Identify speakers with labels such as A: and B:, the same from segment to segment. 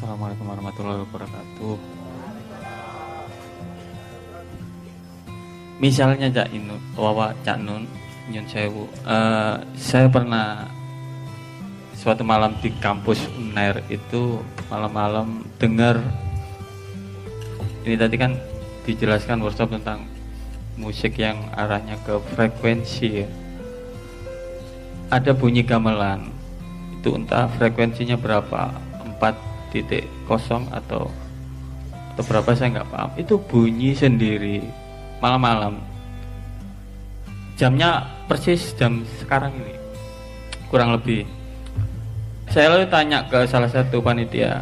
A: Assalamualaikum warahmatullahi wabarakatuh. Misalnya Cak Inu, Wawa Cak Nun, Nyun Sewu, eh, saya pernah suatu malam di kampus UNER itu malam-malam dengar ini tadi kan dijelaskan workshop tentang musik yang arahnya ke frekuensi ya. Ada bunyi gamelan itu entah frekuensinya berapa 4.0 atau atau berapa saya nggak paham. Itu bunyi sendiri malam-malam. Jamnya persis jam sekarang ini kurang lebih. Saya lalu tanya ke salah satu panitia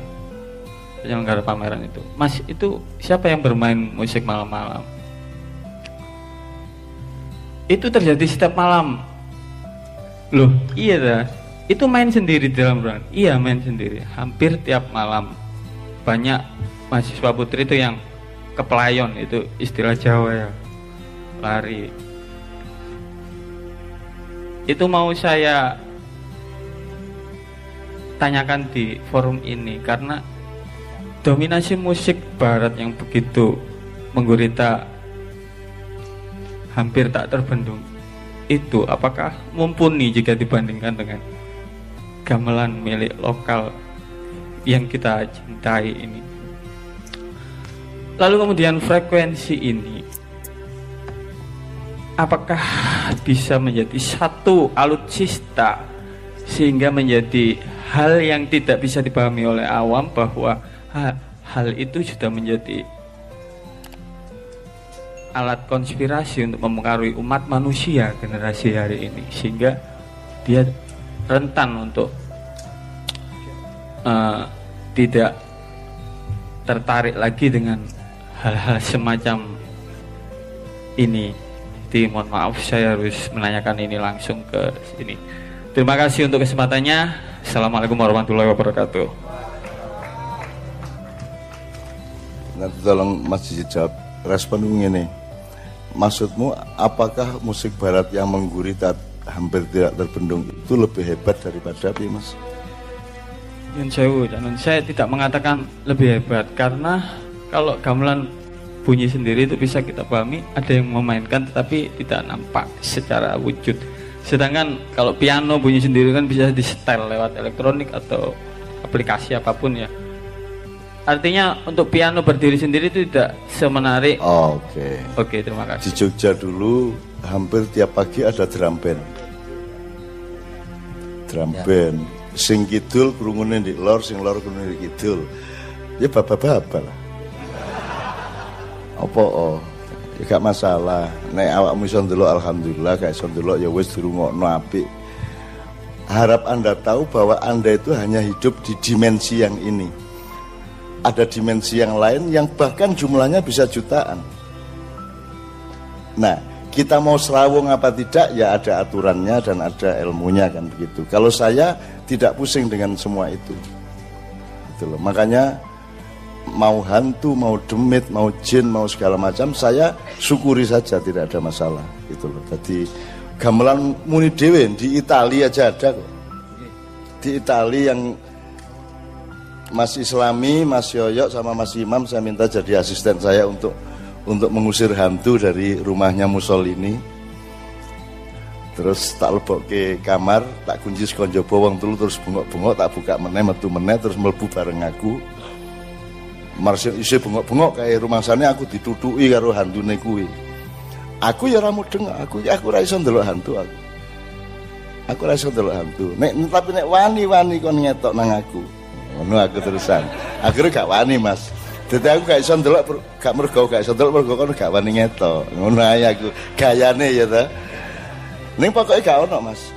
A: penyelenggara pameran itu mas itu siapa yang bermain musik malam-malam? Itu terjadi setiap malam. Loh iya dah itu main sendiri di dalam ruangan? Iya main sendiri. Hampir tiap malam. Banyak mahasiswa putri itu yang kepelayon itu istilah Jawa ya. Lari. Itu mau saya tanyakan di forum ini karena dominasi musik barat yang begitu menggurita hampir tak terbendung. Itu apakah mumpuni jika dibandingkan dengan gamelan milik lokal yang kita cintai ini. Lalu kemudian frekuensi ini apakah bisa menjadi satu alutsista sehingga menjadi hal yang tidak bisa dipahami oleh awam bahwa hal itu sudah menjadi alat konspirasi untuk mempengaruhi umat manusia generasi hari ini sehingga dia rentan untuk uh, tidak tertarik lagi dengan hal-hal semacam ini. Di mohon maaf saya harus menanyakan ini langsung ke sini. Terima kasih untuk kesempatannya. Assalamualaikum warahmatullahi wabarakatuh.
B: Nanti tolong Mas jawab. Respon ini. Maksudmu apakah musik barat yang menggurita hampir tidak terbendung. Itu lebih hebat daripada apa mas?
A: Yun Sewu, saya tidak mengatakan lebih hebat karena kalau gamelan bunyi sendiri itu bisa kita pahami ada yang memainkan tetapi tidak nampak secara wujud. Sedangkan kalau piano bunyi sendiri kan bisa di setel lewat elektronik atau aplikasi apa pun ya. Artinya untuk piano berdiri sendiri itu tidak semenarik.
B: Oke. Okay.
A: oke okay, terima kasih.
B: Di Jogja dulu hampir tiap pagi ada drum band drum ya. band sing kidul kerungunin di lor sing lor kerungunin di kidul. Ya bapak-bapak lah. Apa oh? Ya gak masalah. Nek awakmu iso ndelok alhamdulillah. Gak iso ndelok ya wis dirungokno apik. Harap anda tahu bahwa anda itu hanya hidup di dimensi yang ini. Ada dimensi yang lain yang bahkan jumlahnya bisa jutaan. Nah kita mau serawung apa tidak ya ada aturannya dan ada ilmunya kan begitu kalau saya tidak pusing dengan semua itu gitu loh makanya mau hantu, mau demit, mau jin, mau segala macam, saya syukuri saja tidak ada masalah gitu loh. Jadi gamelan muni dewe di Italia aja ada kok. Di Italia yang Mas Islami, Mas Yoyok sama Mas Imam saya minta jadi asisten saya untuk untuk mengusir hantu dari rumahnya Mussolini. Terus tak lebok ke kamar, tak kunci sekonjo bawang dulu terus bengok-bengok, tak buka meneh, metu meneh, terus melebu bareng aku Marsil isi bengok-bengok kayak rumah sana aku ditutui karo hantu kuwi. Aku ya ramu mudeng, aku aku ra iso ndelok hantu aku. Aku ra iso ndelok hantu. Nek tapi nek wani-wani kon ngetok nang aku. Ngono aku terusan. Akhirnya gak wani, Mas. Dadi aku gak iso ndelok gak mergo gak iso ndelok mergo kon gak wani ngetok. Ngono ae aku. Gayane ya ta. Ning pokoke gak ono, Mas.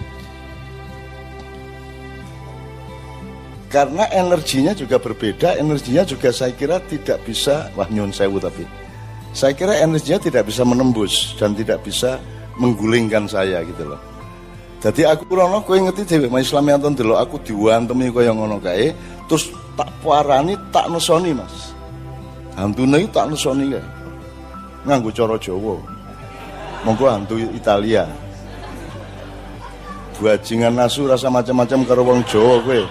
B: karena energinya juga berbeda energinya juga saya kira tidak bisa wah nyun sewu tapi saya kira energinya tidak bisa menembus dan tidak bisa menggulingkan saya gitu loh jadi aku rono kowe ngerti dhewe mas Islam yang dulu aku diwantemi yang ngono kae terus tak parani tak nesoni Mas hantune tak nesoni kae nganggo cara Jawa monggo hantu Italia buajingan nasu rasa macam-macam karo wong Jawa kowe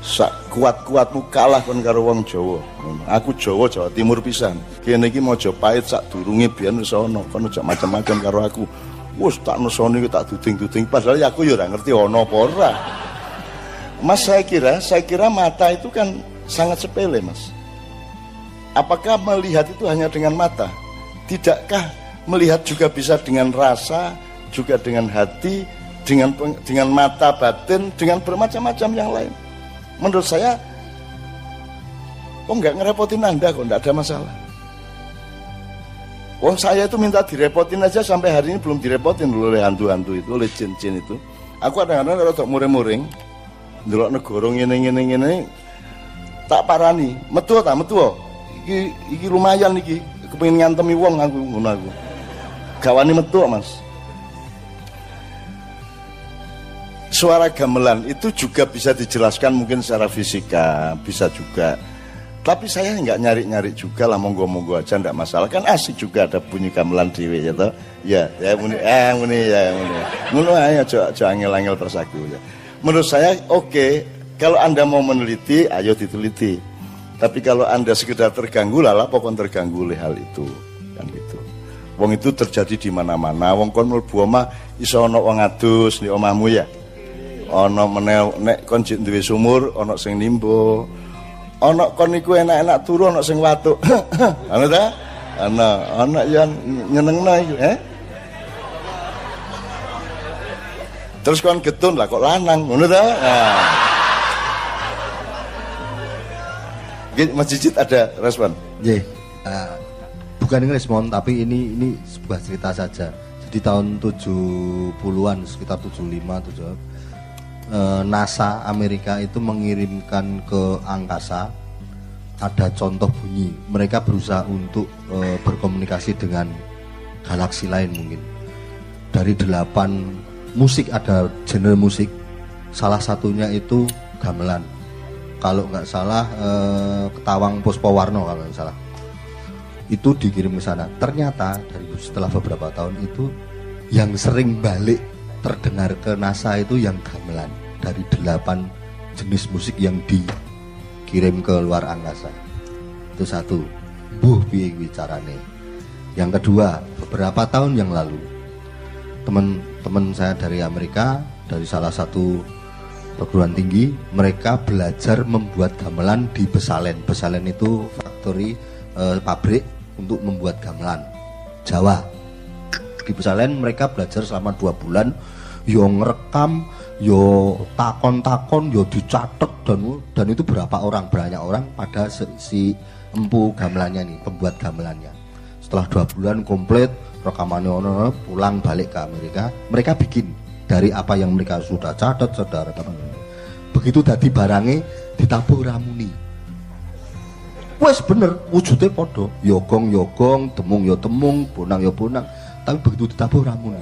B: sak kuat-kuatmu kalah kon karo wong Jawa. Aku Jawa Jawa Timur pisan. Kene iki Majapahit sak durunge biyen wis ana, kon macam-macam karo aku. Wes tak nesoni tak duding-duding padahal ya aku ya ngerti ana apa ora. Mas saya kira, saya kira mata itu kan sangat sepele, Mas. Apakah melihat itu hanya dengan mata? Tidakkah melihat juga bisa dengan rasa, juga dengan hati, dengan dengan mata batin, dengan bermacam-macam yang lain? menurut saya oh nggak ngerepotin anda kok nggak ada masalah Wong saya itu minta direpotin aja sampai hari ini belum direpotin oleh hantu-hantu itu, oleh jin-jin itu. Aku kadang-kadang tak muring-muring, dulu negara ngene ngene ngene tak parani, metu tak metu. Iki iki lumayan iki, kepengin ngantemi wong aku ngono aku. Gawani metu Mas. suara gamelan itu juga bisa dijelaskan mungkin secara fisika, bisa juga. Tapi saya nggak nyari-nyari juga lah, monggo-monggo aja nggak masalah. Kan asik juga ada bunyi gamelan dewe ya toh. Ya, ya muni, eh muni ya muni. Ngono aja aja aja angel-angel tersaku ya. Menurut saya oke, okay. kalau Anda mau meneliti, ayo diteliti. Tapi kalau Anda sekedar terganggu, lala pokoknya terganggu oleh hal itu. Kan gitu. Wong itu terjadi di mana-mana. Wong kon mlebu omah iso ana wong adus di omahmu ya? Ana meneh nek kon jek sumur ana sing nimbo ana kon iku enak-enak turu ana sing watuk. Ana ta? Ana ana yang nyenengno iku eh? Terus kon getun lah kok lanang? Ngono ta? Nah Mas Cicit ada respon?
C: Nggih. Uh, bukan ini respon tapi ini ini sebuah cerita saja. Jadi tahun 70-an sekitar 75 70 Eh, NASA Amerika itu mengirimkan ke angkasa ada contoh bunyi mereka berusaha untuk e, berkomunikasi dengan galaksi lain mungkin dari delapan musik ada genre musik salah satunya itu gamelan kalau nggak salah e, ketawang Puspawarno kalau nggak salah. Itu dikirim ke sana. Ternyata dari setelah beberapa tahun itu yang sering balik terdengar ke NASA itu yang gamelan. Dari delapan jenis musik yang dikirim ke luar angkasa. Itu satu. Buh piye bicarane yang kedua beberapa tahun yang lalu teman-teman saya dari Amerika dari salah satu perguruan tinggi mereka belajar membuat gamelan di Besalen. Besalen itu factory eh, pabrik untuk membuat gamelan Jawa. Di Besalen mereka belajar selama dua bulan yang ngerekam yo takon-takon yo dicatat dan dan itu berapa orang? Banyak orang pada si, empu gamelannya nih pembuat gamelannya. Setelah dua bulan komplit rekamannya pulang balik ke Amerika. Mereka bikin dari apa yang mereka sudah catat sudah rekaman begitu tadi barangnya ditabuh ramuni. Wes bener wujudnya podo. Yogong yogong temung yo temung bonang yo bonang. Tapi begitu ditabuh ramuni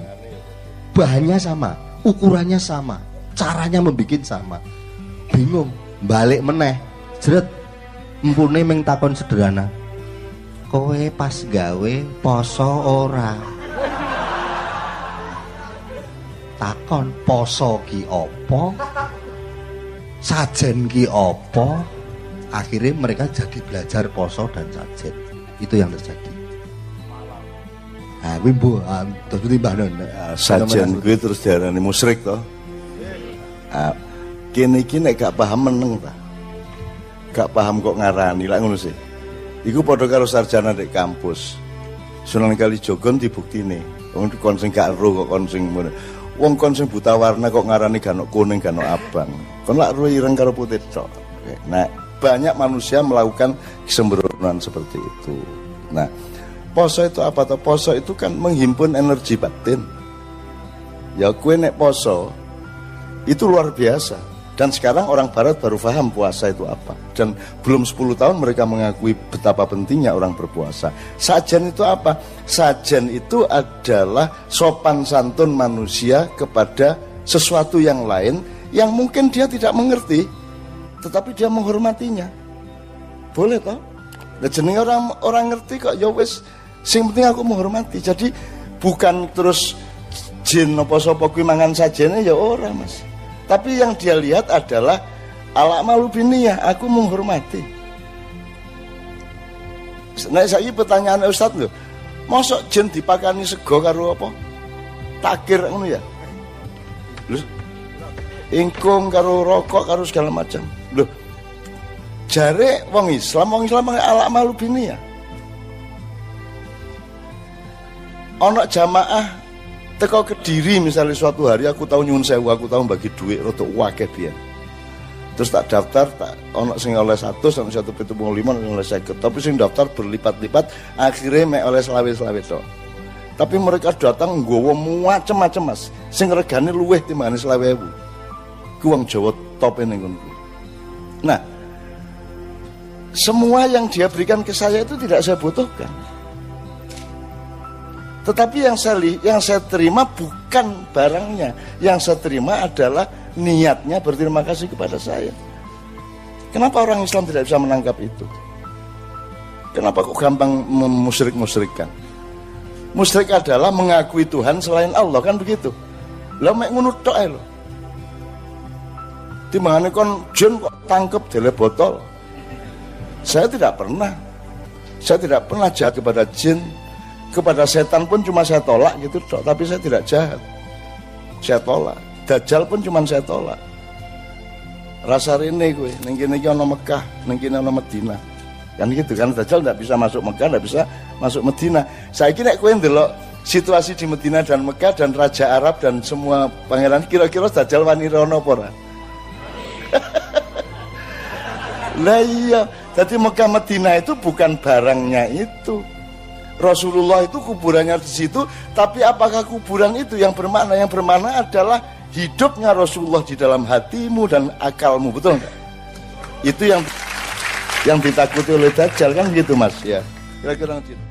C: bahannya sama ukurannya sama caranya membuat sama. Bingung balik meneh. Jeret empune ming takon sederhana kowe pas gawe poso ora takon poso ki sajen ki akhirnya mereka jadi belajar poso dan sajen itu yang terjadi
B: Ah, kuwi mbok terus timbang sajian kuwi terus diarani musyrik to. Ah, kene iki nek gak paham meneng ta. Gak paham kok ngarani lak ngono sih. Iku padha karo sarjana di kampus. Sunan Kalijogon dibuktine. Wong kon sing gak ero kok kon sing Wong kon sing buta warna kok ngarani gak kuning gak abang. Kon lak ireng karo putih tok. Nah, banyak manusia melakukan kesembronoan seperti itu. Nah, poso itu apa tuh? Poso itu kan menghimpun energi batin. Ya kue nek poso itu luar biasa. Dan sekarang orang barat baru paham puasa itu apa. Dan belum 10 tahun mereka mengakui betapa pentingnya orang berpuasa. Sajen itu apa? Sajen itu adalah sopan santun manusia kepada sesuatu yang lain yang mungkin dia tidak mengerti, tetapi dia menghormatinya. Boleh toh? Nah, jenenge orang orang ngerti kok ya wis Sing penting aku menghormati. Jadi bukan terus jin apa sapa kuwi mangan sajene ya ora, Mas. Tapi yang dia lihat adalah Ala malu biniyah, aku menghormati. Nah, saya pertanyaan Ustaz lho. Mosok jen dipakani sego karo apa? Takir ngono ya. Lho, ingkung karo rokok karo segala macam. Lho, jare wong Islam, wong Islam ala malu biniyah. Ono jamaah teko kediri misalnya suatu hari aku tahu nyun sewu aku tahu bagi duit untuk wakil dia terus tak daftar tak ono sing oleh satu sama satu pintu lima oleh seket. Tapi sing daftar berlipat-lipat akhirnya mek oleh selawe selawe to tapi mereka datang gue macam-macam mas. Sing regane luweh timbang selawe ewu. Kuang Jawa top ini nah semua yang dia berikan ke saya itu tidak saya butuhkan tetapi yang saya yang saya terima bukan barangnya. Yang saya terima adalah niatnya berterima kasih kepada saya. Kenapa orang Islam tidak bisa menangkap itu? Kenapa kok gampang memusrik-musrikkan? Musrik adalah mengakui Tuhan selain Allah kan begitu. Lah mek ngono tok ae lho. Timbangane kon jin kok tangkep dele botol. Saya tidak pernah. Saya tidak pernah jahat kepada jin, kepada setan pun cuma saya tolak gitu dok, tapi saya tidak jahat. Saya tolak. Dajjal pun cuma saya tolak. Rasa ini gue, nengki nengki ono Mekah, nengki ono Medina. Kan gitu kan Dajjal tidak bisa masuk Mekah, tidak bisa masuk Medina. Saya kira gue ndelok situasi di Medina dan Mekah dan Raja Arab dan semua pangeran kira-kira Dajjal wani rono pora. Lah iya, jadi Mekah Medina itu bukan barangnya itu. Rasulullah itu kuburannya di situ, tapi apakah kuburan itu yang bermakna? Yang bermakna adalah hidupnya Rasulullah di dalam hatimu dan akalmu, betul enggak? Itu yang yang ditakuti oleh Dajjal kan gitu mas ya. Kira-kira gitu.